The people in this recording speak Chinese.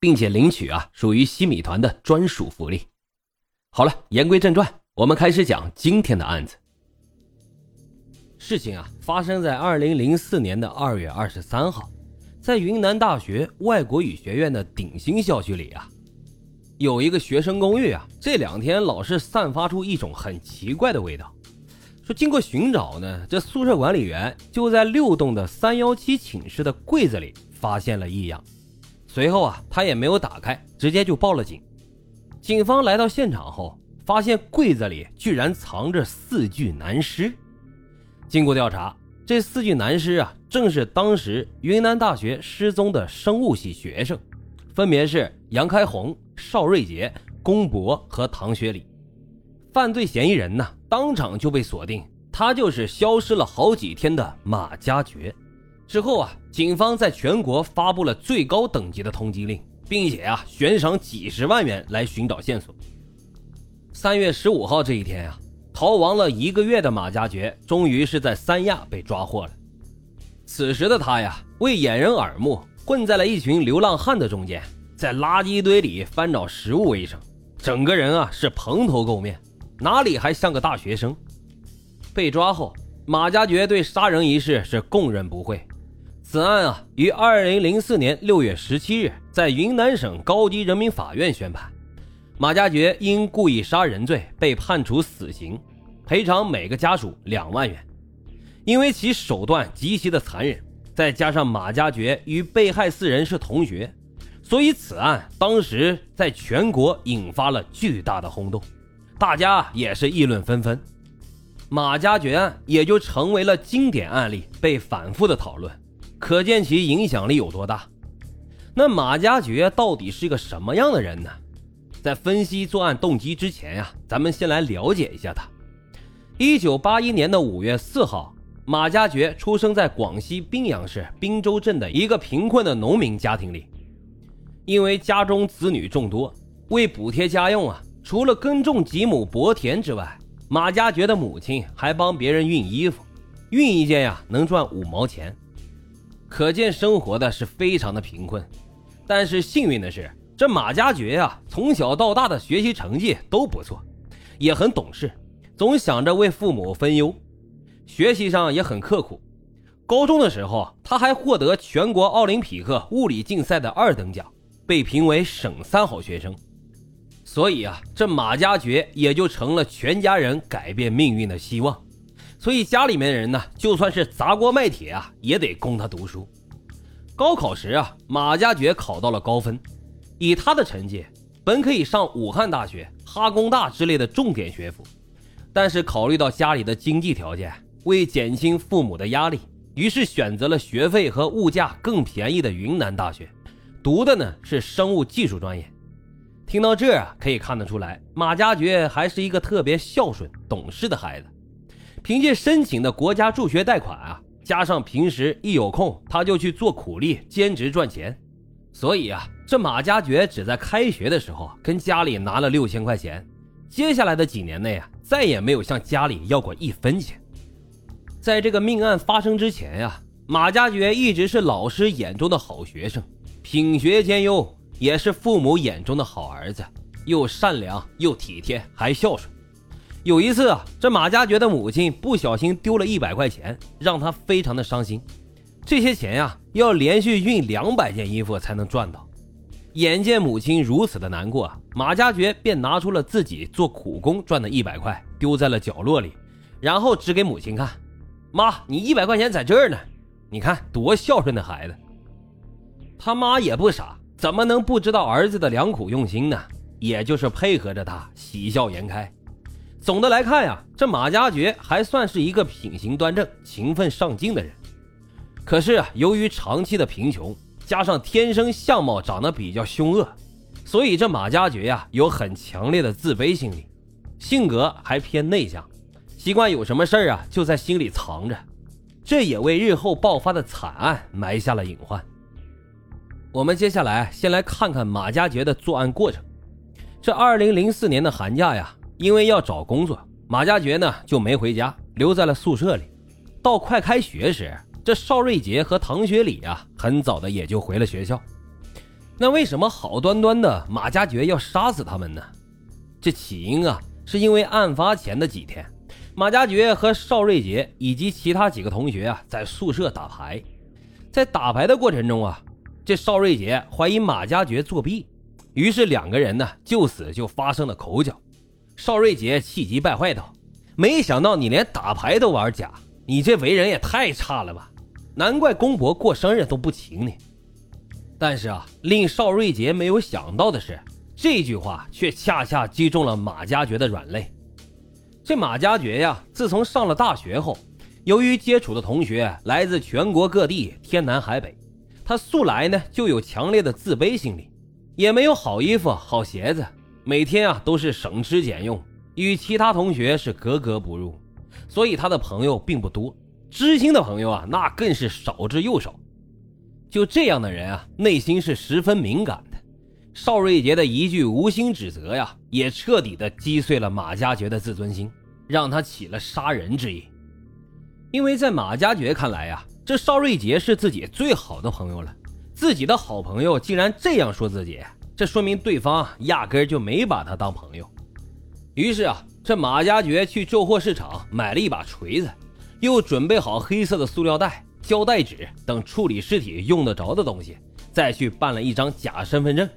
并且领取啊，属于西米团的专属福利。好了，言归正传，我们开始讲今天的案子。事情啊，发生在二零零四年的二月二十三号，在云南大学外国语学院的鼎新校区里啊，有一个学生公寓啊，这两天老是散发出一种很奇怪的味道。说经过寻找呢，这宿舍管理员就在六栋的三幺七寝室的柜子里发现了异样。随后啊，他也没有打开，直接就报了警。警方来到现场后，发现柜子里居然藏着四具男尸。经过调查，这四具男尸啊，正是当时云南大学失踪的生物系学生，分别是杨开红、邵瑞杰、龚博和唐学礼。犯罪嫌疑人呢，当场就被锁定，他就是消失了好几天的马家爵。之后啊，警方在全国发布了最高等级的通缉令，并且啊悬赏几十万元来寻找线索。三月十五号这一天啊，逃亡了一个月的马家爵终于是在三亚被抓获了。此时的他呀，为掩人耳目，混在了一群流浪汉的中间，在垃圾堆里翻找食物为生，整个人啊是蓬头垢面，哪里还像个大学生？被抓后，马家爵对杀人一事是供认不讳。此案啊，于二零零四年六月十七日在云南省高级人民法院宣判，马家爵因故意杀人罪被判处死刑，赔偿每个家属两万元。因为其手段极其的残忍，再加上马家爵与被害四人是同学，所以此案当时在全国引发了巨大的轰动，大家也是议论纷纷，马家爵案也就成为了经典案例，被反复的讨论。可见其影响力有多大。那马家爵到底是个什么样的人呢？在分析作案动机之前呀，咱们先来了解一下他。一九八一年的五月四号，马家爵出生在广西宾阳市宾州镇的一个贫困的农民家庭里。因为家中子女众多，为补贴家用啊，除了耕种几亩薄田之外，马家爵的母亲还帮别人熨衣服，熨一件呀能赚五毛钱。可见生活的是非常的贫困，但是幸运的是，这马家爵呀，从小到大的学习成绩都不错，也很懂事，总想着为父母分忧，学习上也很刻苦。高中的时候，他还获得全国奥林匹克物理竞赛的二等奖，被评为省三好学生。所以啊，这马家爵也就成了全家人改变命运的希望。所以家里面的人呢，就算是砸锅卖铁啊，也得供他读书。高考时啊，马家爵考到了高分，以他的成绩，本可以上武汉大学、哈工大之类的重点学府，但是考虑到家里的经济条件，为减轻父母的压力，于是选择了学费和物价更便宜的云南大学，读的呢是生物技术专业。听到这啊，可以看得出来，马家爵还是一个特别孝顺、懂事的孩子。凭借申请的国家助学贷款啊，加上平时一有空他就去做苦力兼职赚钱，所以啊，这马家爵只在开学的时候跟家里拿了六千块钱，接下来的几年内啊，再也没有向家里要过一分钱。在这个命案发生之前呀，马家爵一直是老师眼中的好学生，品学兼优，也是父母眼中的好儿子，又善良又体贴，还孝顺。有一次啊，这马家爵的母亲不小心丢了一百块钱，让他非常的伤心。这些钱呀，要连续运两百件衣服才能赚到。眼见母亲如此的难过，马家爵便拿出了自己做苦工赚的一百块，丢在了角落里，然后指给母亲看：“妈，你一百块钱在这儿呢，你看多孝顺的孩子。”他妈也不傻，怎么能不知道儿子的良苦用心呢？也就是配合着他，喜笑颜开。总的来看呀，这马家爵还算是一个品行端正、勤奋上进的人。可是，由于长期的贫穷，加上天生相貌长得比较凶恶，所以这马加爵呀有很强烈的自卑心理，性格还偏内向，习惯有什么事儿啊就在心里藏着，这也为日后爆发的惨案埋下了隐患。我们接下来先来看看马加爵的作案过程。这二零零四年的寒假呀，因为要找工作，马加爵呢就没回家，留在了宿舍里。到快开学时，这邵瑞杰和唐学礼啊，很早的也就回了学校。那为什么好端端的马加爵要杀死他们呢？这起因啊，是因为案发前的几天，马加爵和邵瑞杰以及其他几个同学啊，在宿舍打牌。在打牌的过程中啊，这邵瑞杰怀疑马加爵作弊。于是两个人呢，就此就发生了口角。邵瑞杰气急败坏道：“没想到你连打牌都玩假，你这为人也太差了吧！难怪公伯过生日都不请你。”但是啊，令邵瑞杰没有想到的是，这句话却恰恰击中了马加爵的软肋。这马加爵呀，自从上了大学后，由于接触的同学来自全国各地，天南海北，他素来呢就有强烈的自卑心理。也没有好衣服、好鞋子，每天啊都是省吃俭用，与其他同学是格格不入，所以他的朋友并不多，知心的朋友啊那更是少之又少。就这样的人啊，内心是十分敏感的。邵瑞杰的一句无心指责呀，也彻底的击碎了马加爵的自尊心，让他起了杀人之意。因为在马加爵看来呀，这邵瑞杰是自己最好的朋友了。自己的好朋友竟然这样说自己，这说明对方压根就没把他当朋友。于是啊，这马加爵去旧货市场买了一把锤子，又准备好黑色的塑料袋、胶带纸等处理尸体用得着的东西，再去办了一张假身份证，